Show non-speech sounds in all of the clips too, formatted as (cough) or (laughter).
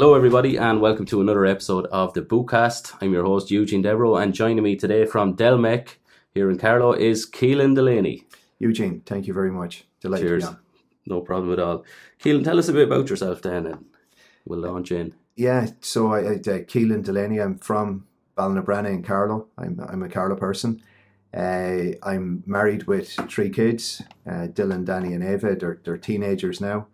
Hello, everybody, and welcome to another episode of the Bootcast. I'm your host, Eugene Devereaux, and joining me today from Delmec here in Carlow is Kealan Delaney. Eugene, thank you very much. Delighted Cheers. to be on. No problem at all. Kealan, tell us a bit about yourself then, and we'll launch in. Yeah, so I, I uh, Kealan Delaney. I'm from Ballinabranna in Carlow. I'm I'm a Carlow person. Uh, I'm married with three kids, uh, Dylan, Danny, and Ava. They're, they're teenagers now.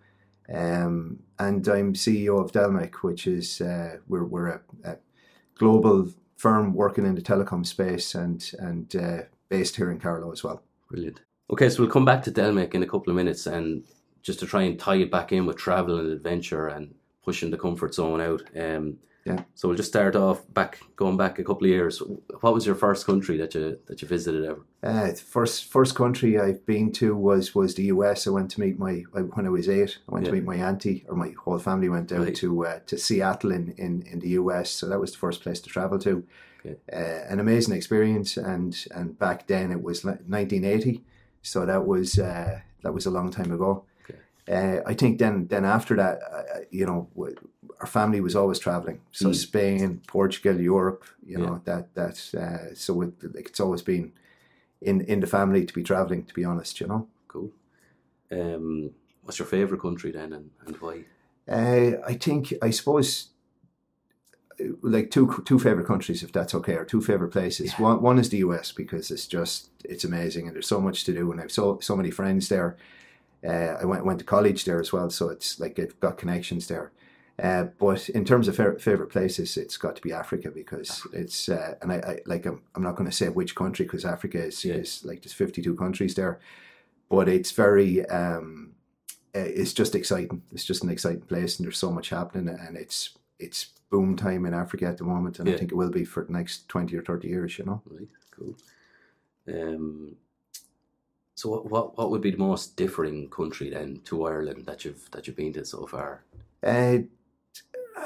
Um, and I'm CEO of Delmec, which is uh, we're we're a, a global firm working in the telecom space and and uh, based here in Carlow as well. Brilliant. Okay, so we'll come back to Delmec in a couple of minutes, and just to try and tie it back in with travel and adventure and pushing the comfort zone out. Um, Yeah. So we'll just start off back, going back a couple of years. What was your first country that you that you visited ever? Uh, the first first country I've been to was was the US. I went to meet my when I was eight. I went Yeah. to meet my auntie, or my whole family went down Right. to uh, to Seattle in, in in the US. So that was the first place to travel to. Okay. Uh, an amazing experience, and and back then it was 1980, so that was uh, that was a long time ago. Uh, I think then then after that, uh, you know, w- our family was always traveling. So Mm. Spain, Portugal, Europe, you know Yeah. that that uh, so it, like it's always been in in the family to be traveling. To be honest, you know. Cool. Um, what's your favorite country then, and, and why? Uh, I think I suppose uh, like two two favorite countries, if that's okay, or two favorite places. Yeah. One one is the US because it's just it's amazing and there's so much to do, and I've so so many friends there. Uh, I went went to college there as well, so it's like I've got connections there. Uh, but in terms of fa- favorite places, it's got to be Africa because it's uh, and I, I like I'm, I'm not going to say which country because Africa is, Yeah. is like there's 52 countries there, but it's very um, it's just exciting. It's just an exciting place, and there's so much happening, and it's it's boom time in Africa at the moment, and Yeah. I think it will be for the next 20 or 30 years. You know. Right, cool. Um, so what, what what would be the most differing country then to Ireland that you've that you've been to so far? Uh,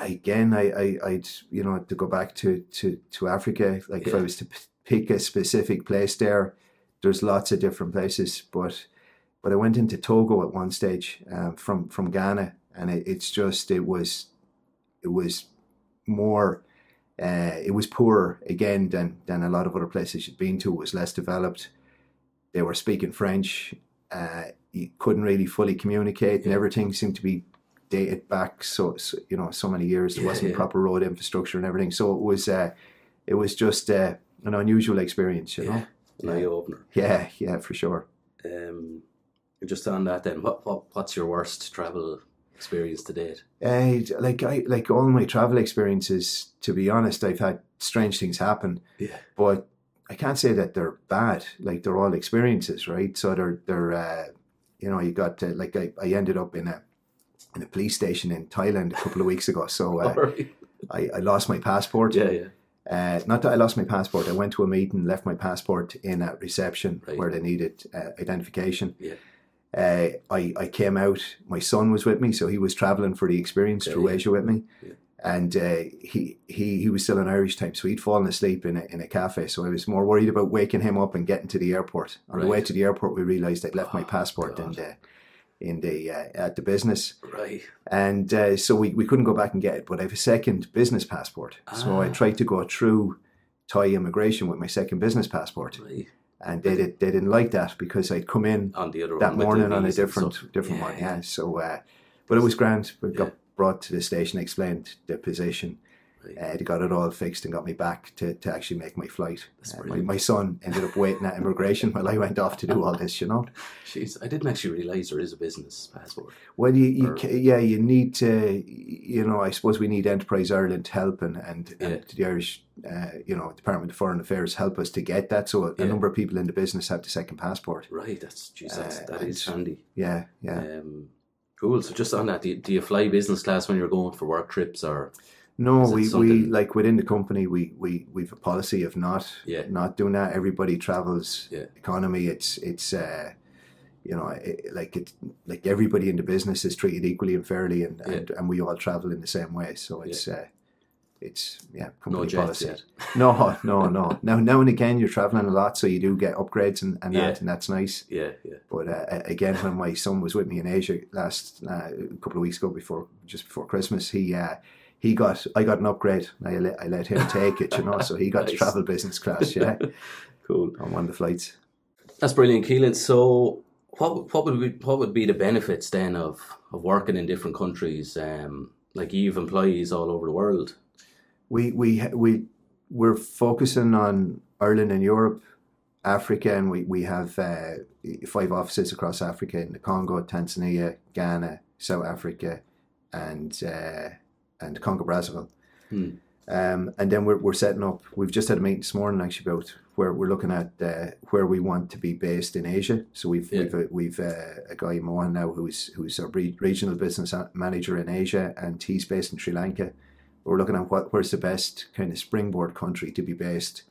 again, I, I, I'd you know to go back to to to Africa. Like if I was to p- pick a specific place there, there's lots of different places. But but I went into Togo at one stage um, from from Ghana, and it, it's just it was it was more. Uh, it was poorer again than than a lot of other places you'd been to. It was less developed. They were speaking French. Uh, you couldn't really fully communicate, and everything seemed to be dated back so, so you know so many years. There Yeah, wasn't yeah. proper road infrastructure and everything. So it was uh, it was just uh, an unusual experience, you know. Yeah. eye opener. Yeah, yeah, for sure. Um, just on that then, what, what what's your worst travel experience to date? Uh, like I like all my travel experiences. To be honest, I've had strange things happen, Yeah, but I can't say that they're bad. Like they're all experiences, right? So they're they're uh, you know you got to, like I, I ended up in a in a police station in Thailand a couple of weeks ago. So (laughs) uh, Alright. I, I lost my passport. yeah, yeah. Uh, not that I lost my passport. I went to a meeting, left my passport in at reception Right. where they needed uh, identification. Yeah. Uh, I, I came out. My son was with me, so he was traveling for the experience Yeah, through yeah. Asia with me. Yeah. And uh, he, he he was still in Irish time, so he'd fallen asleep in a, in a cafe. So I was more worried about waking him up and getting to the airport. On the way to the airport, we realised I'd left my Oh, passport in the in the uh, at the business. Right. And uh, so we, we couldn't go back and get it, but I have a second business passport. So I Ah. tried to go through Thai immigration with my second business passport, Right. and they did, they didn't like that because I'd come in On the other that one with the morning on a different different Yeah, one. yeah. Yeah. So, uh, but it was grand. We got Yeah. Brought to the station, explained the position. Right. Uh, they got it all fixed and got me back to, to actually make my flight. Uh, my, my son ended up waiting at immigration while I went off to do all this. You know. (laughs) Jeez, I didn't actually realise there is a business passport. Well, you, you Or- yeah, you need to, you know, I suppose we need Enterprise Ireland help and, and, Yeah. and the Irish, uh, you know, Department of Foreign Affairs help us to get that. So a Yeah. number of people in the business have the second passport. Right. That's geez, that's, Uh, that is and- handy. Yeah, yeah. Um, cool. So just on that, do you, do you fly business class when you're going for work trips or? No, we, we like within the company, we we we've a policy of not Yeah. not doing that. Everybody travels Yeah. economy. It's it's uh, you know it, like it like everybody in the business is treated equally and fairly, and Yeah. and, and we all travel in the same way. So it's uh, it's yeah No company jets policy. yet. (laughs) No, no, no. Now, now and again, you're traveling a lot, so you do get upgrades and, and Yeah. that, and that's nice. Yeah, yeah. But uh, again, when my son was with me in Asia last uh, a couple of weeks ago, before just before Christmas, he uh, he got I got an upgrade. I let, I let him take it, you know. So he got (laughs) to travel business class, yeah, (laughs) Cool. on one of the flights. That's brilliant, Kealan. So, what what would be what would be the benefits then of of working in different countries? Um, like you've employees all over the world. We we we we're focusing on Ireland and Europe, Africa, and we we have uh, five offices across Africa in the Congo, Tanzania, Ghana, South Africa, and uh, and Congo Brazzaville. Hmm. Um, and then we're, we're setting up. We've just had a meeting this morning actually about where we're looking at uh, where we want to be based in Asia. So we've Yeah. we've a, we've uh, a guy Mohan now who's who's our re- regional business manager in Asia, and he's based in Sri Lanka. We're looking at what where's the best kind of springboard country to be based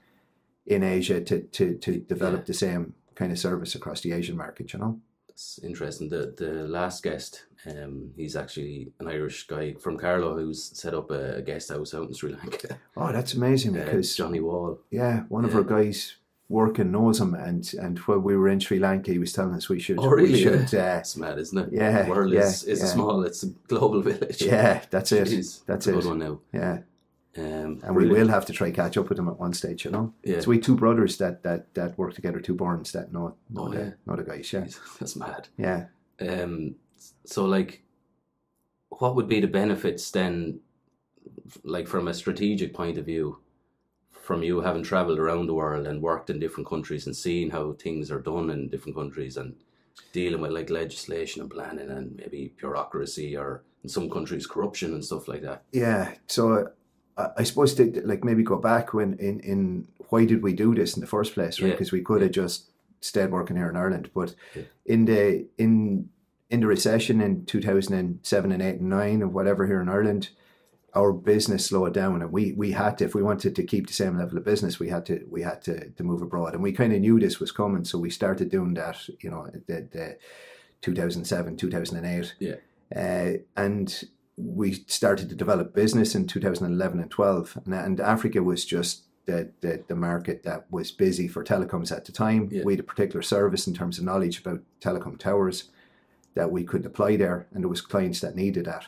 in Asia to to to develop Yeah. the same kind of service across the Asian market. You know. That's interesting. The the last guest, um, he's actually an Irish guy from Carlow who's set up a guest house out in Sri Lanka. Oh, that's amazing (laughs) Uh, because Johnny Wall. Yeah, one of our guys working knows him, and and when we were in Sri Lanka, he was telling us we should. Oh, really? We should, (laughs) uh, That's mad, isn't it? yeah, the world yeah, is, is yeah. small. It's a global (laughs) village. yeah, that's it. Jeez, That's it. one now. Yeah, Um, and we will have to try catch up with him at one stage, you know. Yeah. So we two brothers that that that work together, two Burns that know know, Oh, the, yeah. know the guys. Yeah, (laughs) That's mad. yeah. Um, so like, what would be the benefits then, like from a strategic point of view, from you having travelled around the world and worked in different countries and seeing how things are done in different countries and dealing with like legislation and planning and maybe bureaucracy or in some countries corruption and stuff like that. Yeah, so I, I suppose to like maybe go back when in in why did we do this in the first place, right? Yeah. Because we could have just stayed working here in Ireland, but Yeah. in the in in the recession in two thousand and seven and eight and nine or whatever here in Ireland, our business slowed down, and we we had to if we wanted to keep the same level of business, we had to we had to to move abroad, and we kind of knew this was coming, so we started doing that. You know, the, the 2007, 2008. Yeah. Uh, and we started to develop business in 2011 and 12. And, and Africa was just the, the, the market that was busy for telecoms at the time. Yeah. We had a particular service in terms of knowledge about telecom towers that we could deploy there, and there was clients that needed that.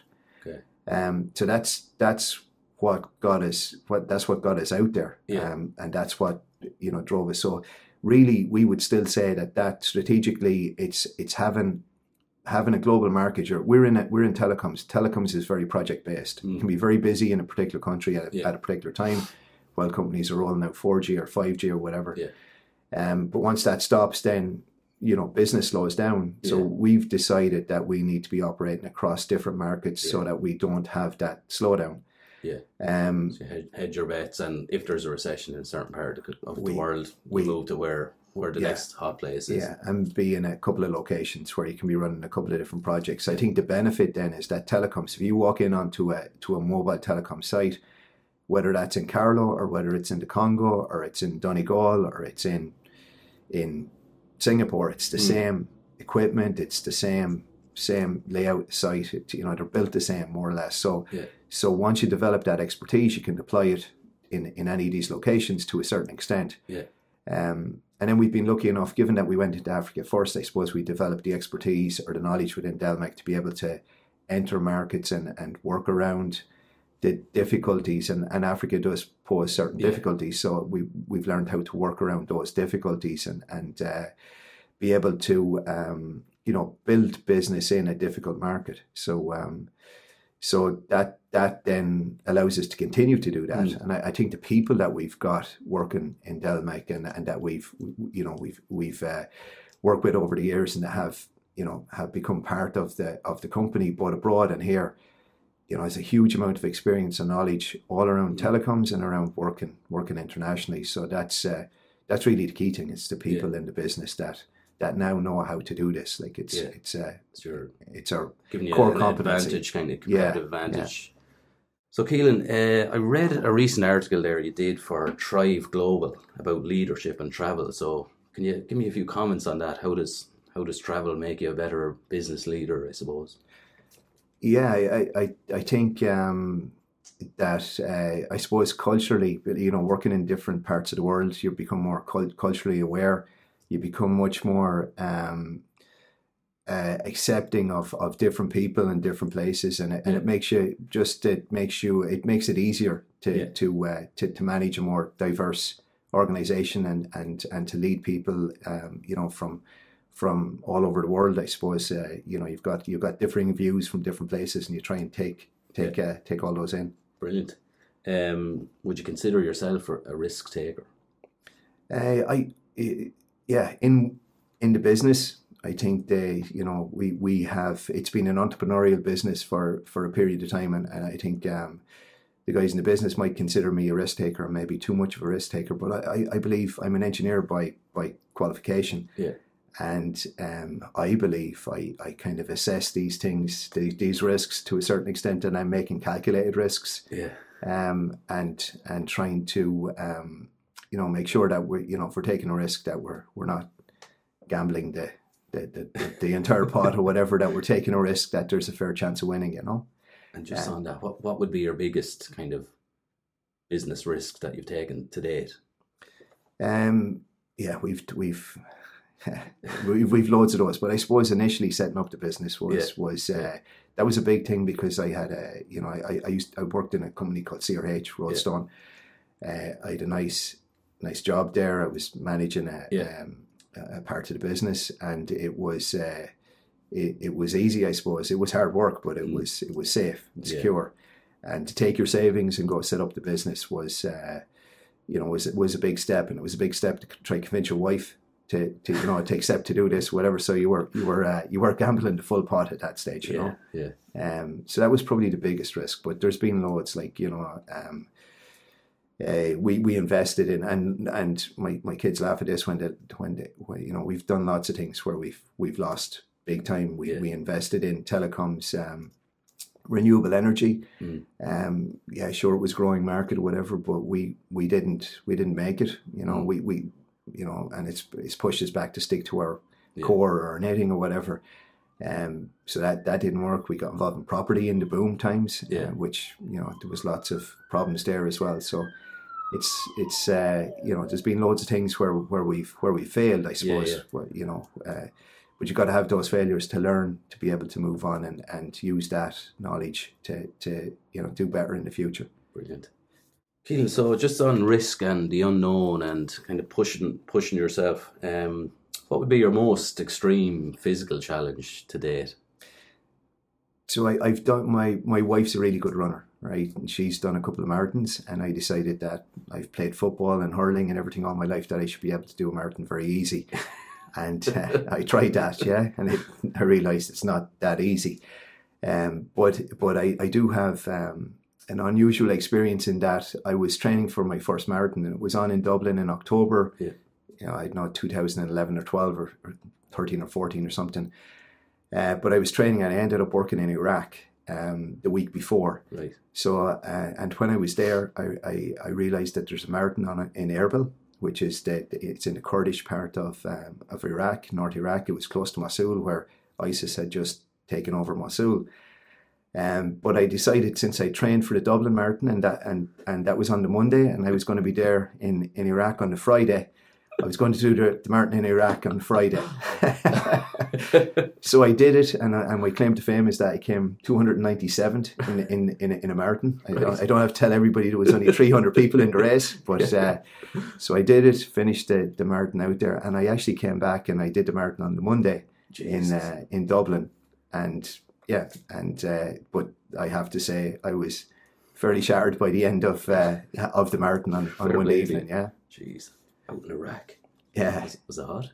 Um, so that's that's what got us what that's what got us out there, Yeah. um, and that's what you know drove us. So really, we would still say that that strategically, it's it's having having a global market. You're, we're in it. We're in telecoms. Telecoms is very project based. Mm. It can be very busy in a particular country at a, Yeah. at a particular time, while companies are rolling out four G or five G or whatever. Yeah. Um, but once that stops, then you know business slows down. So we've decided that we need to be operating across different markets so that we don't have that slowdown. Yeah. Um, So hedge, hedge your bets, and if there's a recession in a certain part of the, We- world, we- move to where where the Yeah. next hot place is. Yeah, and be in a couple of locations where you can be running a couple of different projects. I think the benefit then is that telecoms, if you walk in onto a to a mobile telecom site, whether that's in Carlow or whether it's in the Congo or it's in Donegal or it's in in Singapore, it's the Mm. same equipment, it's the same same layout site. It, you know, they're built the same more or less. So Yeah. so once you develop that expertise, you can deploy it in in any of these locations to a certain extent. Yeah. Um, and then we've been lucky enough, given that we went into Africa first, I suppose we developed the expertise or the knowledge within Delmec to be able to enter markets and, and work around the difficulties. And, and Africa does pose certain Yeah. difficulties. So we, we've learned how to work around those difficulties and, and uh, be able to, um, you know, build business in a difficult market. So, um, so that that then allows us to continue to do that. Mm. And I, I think the people that we've got working in Delmec and, and that we've you know we've we've uh, worked with over the years and that have you know have become part of the of the company both abroad and here. You know, has a huge amount of experience and knowledge all around Mm. telecoms and around working working internationally. So that's uh, that's really the key thing. It's the people in the business that that now know how to do this. Like it's Yeah. it's uh, It's your it's our giving you Core competency. advantage, kind of Yeah, competitive advantage. So, Kealan, uh, I read a recent article there you did for Thrive Global about leadership and travel. So, can you give me a few comments on that? How does how does travel make you a better business leader? I suppose. Yeah, I, I, I think um, that uh, I suppose culturally, you know, working in different parts of the world, you become more cul- culturally aware. You become much more um, uh, accepting of, of different people and different places, and it, and it makes you just it makes you it makes it easier to Yeah. to, uh, to to manage a more diverse organization and and and to lead people, um, you know, from from all over the world. I suppose uh, you know you've got you've got differing views from different places, and you try and take take uh, take all those in. Brilliant. Um, would you consider yourself a risk taker? Uh, I, I- yeah, in in the business, I think they, you know, we we have it's been an entrepreneurial business for for a period of time, and, and I think um, the guys in the business might consider me a risk taker, or maybe too much of a risk taker. But I, I, I believe I'm an engineer by by qualification, Yeah. And um, I believe I, I kind of assess these things, these, these risks to a certain extent, and I'm making calculated risks Yeah. um, and and trying to um, you know make sure that we you know if we're taking a risk that we're we're not gambling the the, the, the, the entire pot or whatever that we're taking a risk that there's a fair chance of winning you know And just Yeah. on that, what what would be your biggest kind of business risk that you've taken to date? um, yeah we've we've (laughs) we've we've loads of those but I suppose initially setting up the business was Yeah. was uh, that was a big thing because I had a you know I, I used I worked in a company called CRH Roadstone uh, I had a nice nice job there I was managing a Yeah. um, a part of the business and it was uh, it, it was easy I suppose it was hard work but it Mm. was it was safe and Yeah. secure and to take your savings and go set up the business was uh, you know was was a big step and it was a big step to try to convince your wife to, to you know to accept to do this whatever so you were you were uh, you were gambling the full pot at that stage you know yeah. um, so that was probably the biggest risk. But there's been loads like you know, um, uh, we we invested in and and my, my kids laugh at this when they, when they, when you know we've done lots of things where we've we've lost big time. We Yeah. we invested in telecoms. Um, renewable energy Mm. um yeah sure it was growing market or whatever but we we didn't we didn't make it you know Mm. we we you know and it's it's pushed us back to stick to our Yeah. core or our knitting or whatever um, so that that didn't work. We got involved in property in the boom times, Yeah. uh, which you know there was lots of problems there as well. So it's it's uh, you know there's been loads of things where where we've where we failed, I suppose. yeah. Well, you know, uh, but you got to have those failures to learn to be able to move on and, and use that knowledge to to you know do better in the future. Brilliant. Kealan, so just on risk and the unknown and kind of pushing pushing yourself, um, what would be your most extreme physical challenge to date? So I, I've done my my wife's a really good runner, right? And she's done a couple of marathons, and I decided that I've played football and hurling and everything all my life that I should be able to do a marathon very easy. (laughs) And uh, I tried that, yeah, and it, I realised it's not that easy. Um, but but I, I do have um, an unusual experience in that I was training for my first marathon, and it was on in Dublin in October. Yeah. You know, I don't know 2011 or 12 or, or 13 or 14 or something. Uh, but I was training and I ended up working in Iraq um, the week before. Right. So, uh, and when I was there, I, I, I realized that there's a marathon on in Erbil, which is the, it's in the Kurdish part of um, of Iraq, North Iraq. It was close to Mosul, where ISIS had just taken over Mosul. Um, but I decided since I trained for the Dublin Marathon and that and, and that was on the Monday, and I was going to be there in, in Iraq on the Friday. I was going to do the, the marathon in Iraq on Friday. (laughs) so I did it, and, I, and my claim to fame is that I came 297th in in in, a- in a marathon. I, don't, I don't have to tell everybody there was only 300 people in the race, but uh, (laughs) so I did it, finished the, the marathon out there, and I actually came back and I did the marathon on the Monday in uh, in Dublin, and yeah, and uh, but I have to say I was fairly shattered by the end of uh, of the marathon on, on one evening. Yeah, Jeez. Out in Iraq. yeah. Was, was it hot?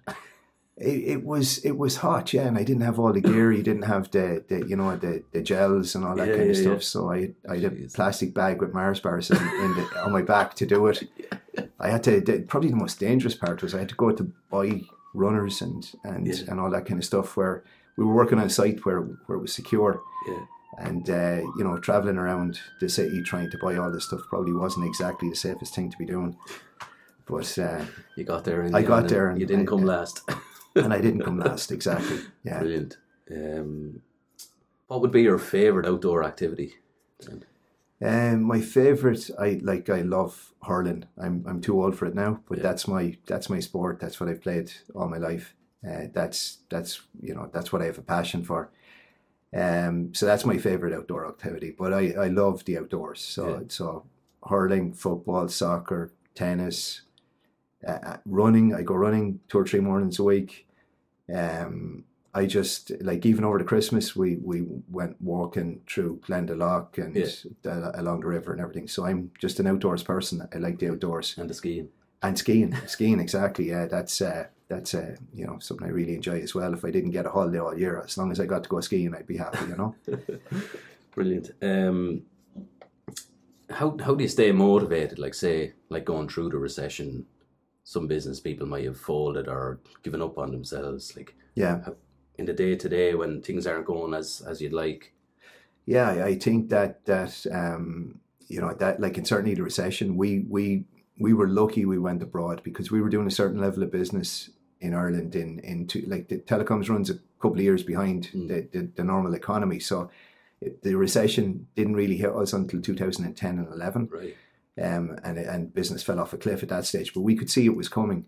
It, it was it was hot, yeah, and I didn't have all the gear. You didn't have the, the you know the, the gels and all that Yeah, kind of yeah, stuff. yeah. So I I had a plastic bag with Mars bars in, in the, on my back to do it. (laughs) I had to. The, probably the most dangerous part was I had to go to buy runners and and and all that kind of stuff. Where we were working on a site where where it was secure, Yeah. and uh, you know traveling around the city trying to buy all this stuff probably wasn't exactly the safest thing to be doing. But uh, You got there. In I the got there and you didn't I- come last. (laughs) and I didn't come last exactly. Yeah. Brilliant. Um, what would be your favorite outdoor activity? Um, my favorite, I like. I love hurling. I'm I'm too old for it now, but Yeah. that's my that's my sport. That's what I've played all my life. Uh, that's that's you know that's what I have a passion for. Um, so that's my favorite outdoor activity. But I, I love the outdoors. So Yeah. so hurling, football, soccer, tennis, uh, uh, running. I go running two or three mornings a week. Um, I just like even over the Christmas we we went walking through Glendalough and Yeah. uh, along the river and everything. So I'm just an outdoors person. I like the outdoors And the skiing. and skiing. skiing exactly. Yeah, that's uh, that's uh, you know something I really enjoy as well. If I didn't get a holiday all year, as long as I got to go skiing, I'd be happy. You know. (laughs) Brilliant. Um, how how do you stay motivated? Like say, like going through the recession, some business people might have folded or given up on themselves. Like Yeah. in the day to day when things aren't going as as you'd like. Yeah, I- I think that that um, you know that like in certainly the recession, we we we were lucky we went abroad because we were doing a certain level of business in Ireland in into like the telecoms runs a couple of years behind Mm. the, the the normal economy, so it, the recession didn't really hit us until 2010 and 11 Right. um, and and business fell off a cliff at that stage. But we could see it was coming,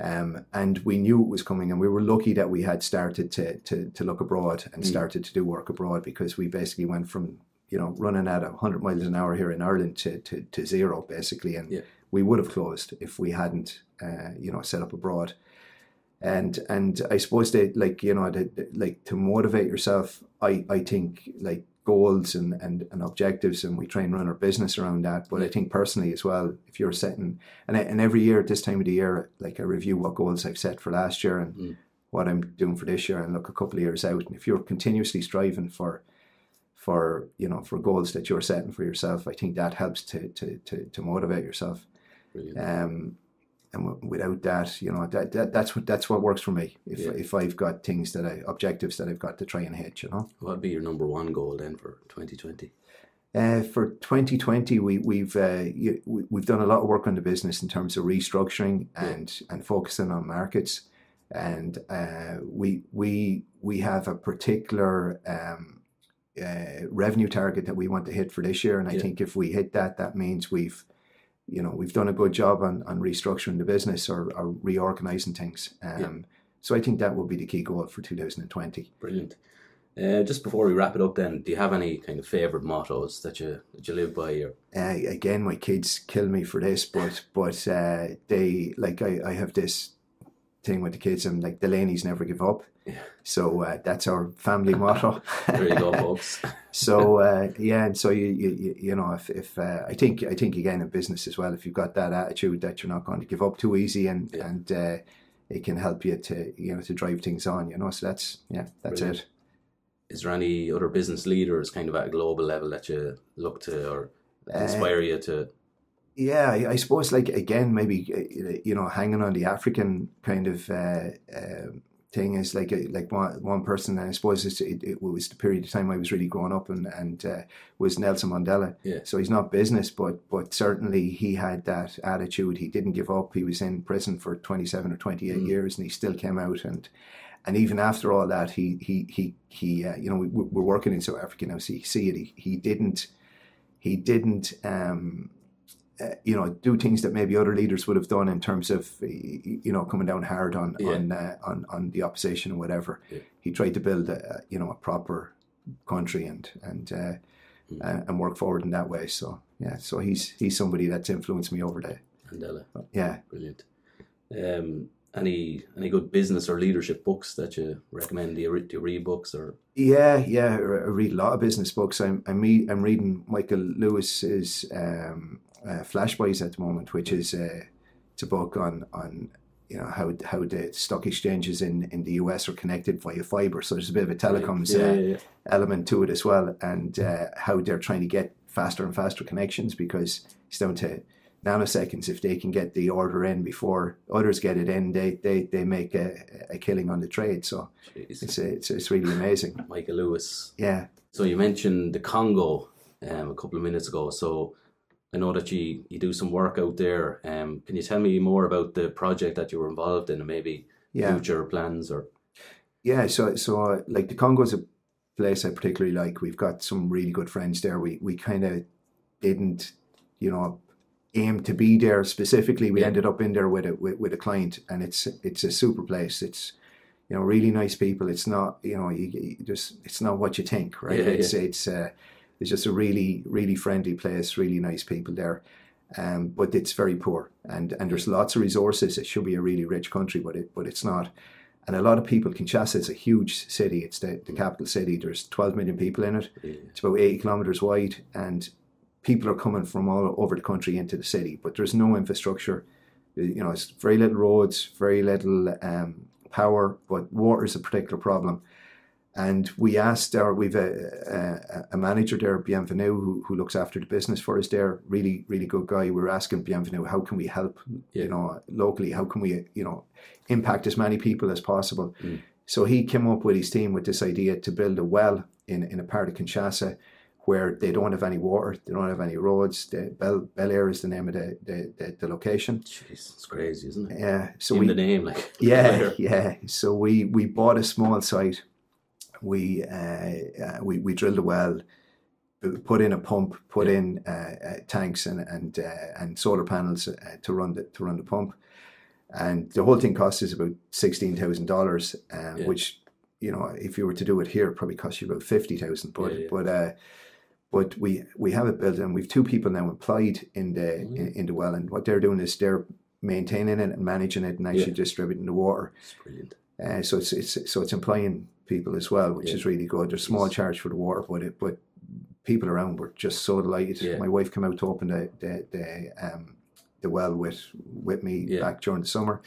um, and we knew it was coming, and we were lucky that we had started to to, to look abroad and Mm. started to do work abroad because we basically went from you know running at hundred miles an hour here in Ireland to to, to zero basically, and Yeah. we would have closed if we hadn't uh, you know set up abroad. And and I suppose that like you know the, the- like to motivate yourself, I I think like goals and, and, and objectives and we try and run our business around that. But I think personally as well, if you're setting and I, and every year at this time of the year, like I review what goals I've set for last year and Mm. what I'm doing for this year and look a couple of years out. And if you're continuously striving for for you know for goals that you're setting for yourself, I think that helps to to to, to motivate yourself. Brilliant. Um, and w- without that, you know that, that that's what that's what works for me. If Yeah. if I've got things that I objectives that I've got to try and hit, you know. what would be your number one goal then for 2020? Uh, for 2020, we, we've uh, you, we, we've done a lot of work on the business in terms of restructuring Yeah. and and focusing on markets, and uh, we we we have a particular um, uh, revenue target that we want to hit for this year, and I Yeah. think if we hit that, that means we've you know we've done a good job on, on restructuring the business or, or reorganizing things. Um, Yeah. So I think that will be the key goal for 2020. Brilliant. Uh, just before we wrap it up, then, do you have any kind of favorite mottos that you that you live by? Or uh, again, my kids kill me for this, but but uh, they like I, I have this thing with the kids. and like Delaney's never give up. Yeah. So uh, that's our family (laughs) motto. there you go, (laughs) folks. (laughs) so uh, yeah, and so you you, you- know if if uh, I think I think again in business as well, if you've got that attitude that you're not going to give up too easy, and Yeah. and uh, it can help you to you know to drive things on. You know, so that's yeah, that's Brilliant. it. Is there any other business leaders, kind of at a global level, that you look to or Uh, inspire you to? Yeah, I, suppose like again maybe uh, you know hanging on the African kind of uh, um thing is like a, like one one person. And I suppose it's, it, it was the period of time I was really growing up and and uh, was Nelson Mandela. Yeah. So he's not business, but but certainly he had that attitude. He didn't give up. He was in prison for twenty seven or twenty eight Mm. years, and he still came out and. And even after all that, he he he he. Uh, you know, we, we're working in South Africa now, so you see it. He, he didn't, he didn't. Um, uh, you know, do things that maybe other leaders would have done in terms of, you know, coming down hard on Yeah. on, uh, on on the opposition or whatever. Yeah. He tried to build a, you know a proper country and and uh, Mm. uh, and work forward in that way. So yeah, so he's he's somebody that's influenced me over there. Mandela, Yeah, brilliant. Um, any any good business or leadership books that you recommend? Do you, re- do you read books or? yeah, yeah. I I read a lot of business books. I'm I'm, re- I'm reading Michael Lewis's um, uh, Flash Boys at the moment, which is uh, it's a book on on you know how how the stock exchanges in, in the US are connected via fiber. So there's a bit of a telecoms yeah, uh, yeah, yeah. element to it as well, and uh, how they're trying to get faster and faster connections because it's down to nanoseconds. If they can get the order in before others get it in, they they, they make a, a killing on the trade. So Jeez. it's it's it's really amazing. Michael Lewis. Yeah, So you mentioned the Congo um, a couple of minutes ago. So I know that you, you do some work out there. Um, can you tell me more about the project that you were involved in and maybe yeah. future plans or? Yeah, so so uh, like the Congo is a place I particularly like. We've got some really good friends there. We we kind of didn't, you know, aim to be there specifically. We Yeah. ended up in there with a with, with a client, and it's it's a super place. It's you know, really nice people. It's not, you know, you, you just it's not what you think, right? Yeah, it's it's uh, it's just a really really friendly place, really nice people there. Um, but it's very poor, and and there's lots of resources. It should be a really rich country, but it but it's not. And a lot of people, Kinshasa is a huge city. It's the, the capital city. There's 12 million people in it. Yeah. It's about 80 kilometers wide, and people are coming from all over the country into the city. But there's no infrastructure. You know, it's very little roads, very little um, power, but water is a particular problem. And we asked our, we've a, a, a manager there, Bienvenue, who, who looks after the business for us there. Really, really good guy. We were asking Bienvenue, how can we help, Yeah. you know, locally? How can we, you know, impact as many people as possible? Mm. So he came up with his team with this idea to build a well in, in a part of Kinshasa where they don't have any water, they don't have any roads. The Bel, Bel Air is the name of the, the, the, the location. Jeez, it's crazy, isn't it? Yeah. So In we, the name, like (laughs) yeah, yeah. So we we bought a small site. We uh, uh, we we drilled a well, put in a pump, put Yeah. in uh, uh, tanks and and uh, and solar panels uh, to run the to run the pump, and the whole thing cost us about sixteen thousand dollars, um, Yeah. which you know if you were to do it here, it probably cost you about fifty thousand. But Yeah, but uh, but we we have it built and we've two people now employed in the in, in the well, and what they're doing is they're maintaining it and managing it and actually Yeah. distributing the water. it's brilliant. Uh, so it's, it's so it's employing people as well, which Yeah. is really good. There's a small charge for the water, but it, but people around were just so delighted. Yeah. My wife came out to open the the, the um the well with with me Yeah. back during the summer.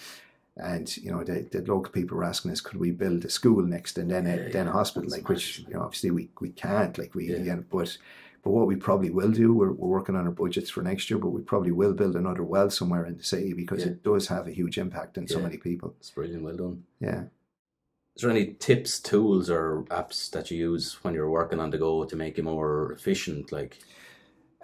And you know the, the local people were asking us, could we build a school next and then a, Yeah, then a hospital? That's Like which you know obviously we, we can't like we Yeah. yeah. but but what we probably will do, we're, we're working on our budgets for next year, but we probably will build another well somewhere in the city because Yeah. it does have a huge impact on so many people. It's brilliant. Well done. Yeah. Is there any tips, tools, or apps that you use when you're working on the go to make you more efficient? Like,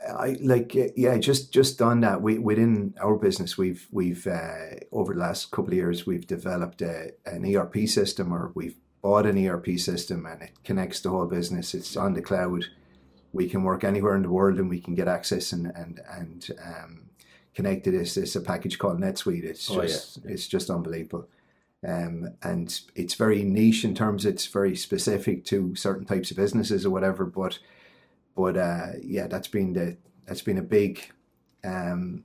I like uh, yeah, just just on that. We within our business, we've we've uh, over the last couple of years, we've developed a, an ERP system, or we've bought an ERP system, and it connects the whole business. It's on the cloud. We can work anywhere in the world, and we can get access and and and um, connect to this. It's a package called NetSuite. It's Oh, yeah. just it's just unbelievable. Um, and it's very niche in terms it's very specific to certain types of businesses or whatever but but uh, yeah that's been the that's been a big um,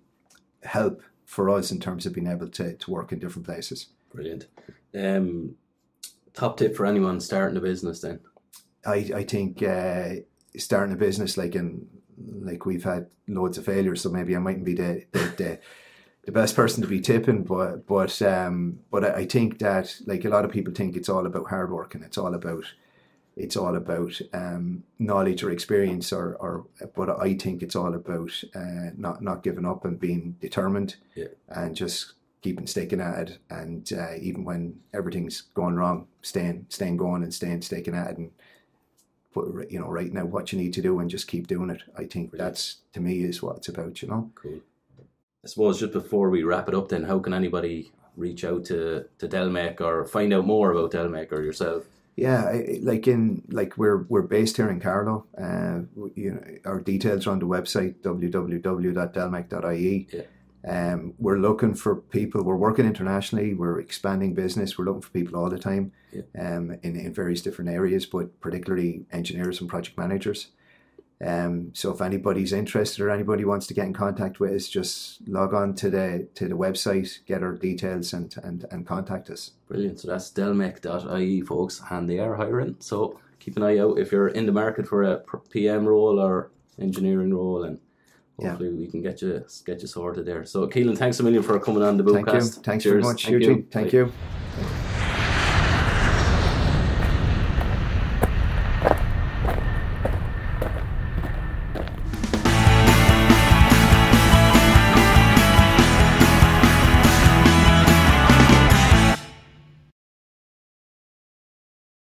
help for us in terms of being able to, to work in different places brilliant. Um, top tip for anyone starting a business then? I, I think uh, starting a business like in like we've had loads of failures so maybe I mightn't be the the, the, the best person to be tipping but but um but I, I think that like a lot of people think it's all about hard work and it's all about it's all about um, knowledge or experience or, or but I think it's all about uh, not not giving up and being determined Yeah. and just keeping sticking at it and uh, even when everything's going wrong staying staying going and staying sticking at it and put you know right now what you need to do and just keep doing it I think Brilliant. that's to me is what it's about you know Cool. I suppose just before we wrap it up, then how can anybody reach out to to Delmec or find out more about Delmec or yourself? Yeah, I- like in like we're we're based here in Carlow. Uh, you know, our details are on the website www.delmec.ie. Yeah. Um, we're looking for people. We're working internationally. We're expanding business. We're looking for people all the time, Yeah. um, in in various different areas, but particularly engineers and project managers. Um, so if anybody's interested or anybody wants to get in contact with us, just log on to the to the website, get our details, and and and contact us. Brilliant. So that's delmec.ie, folks, and they are hiring. So keep an eye out if you're in the market for a PM role or engineering role, and Yeah. hopefully we can get you get you sorted there. So Kealan, thanks a million for coming on the Thank you. Thanks very much, Thank Eugene. you. Thank you.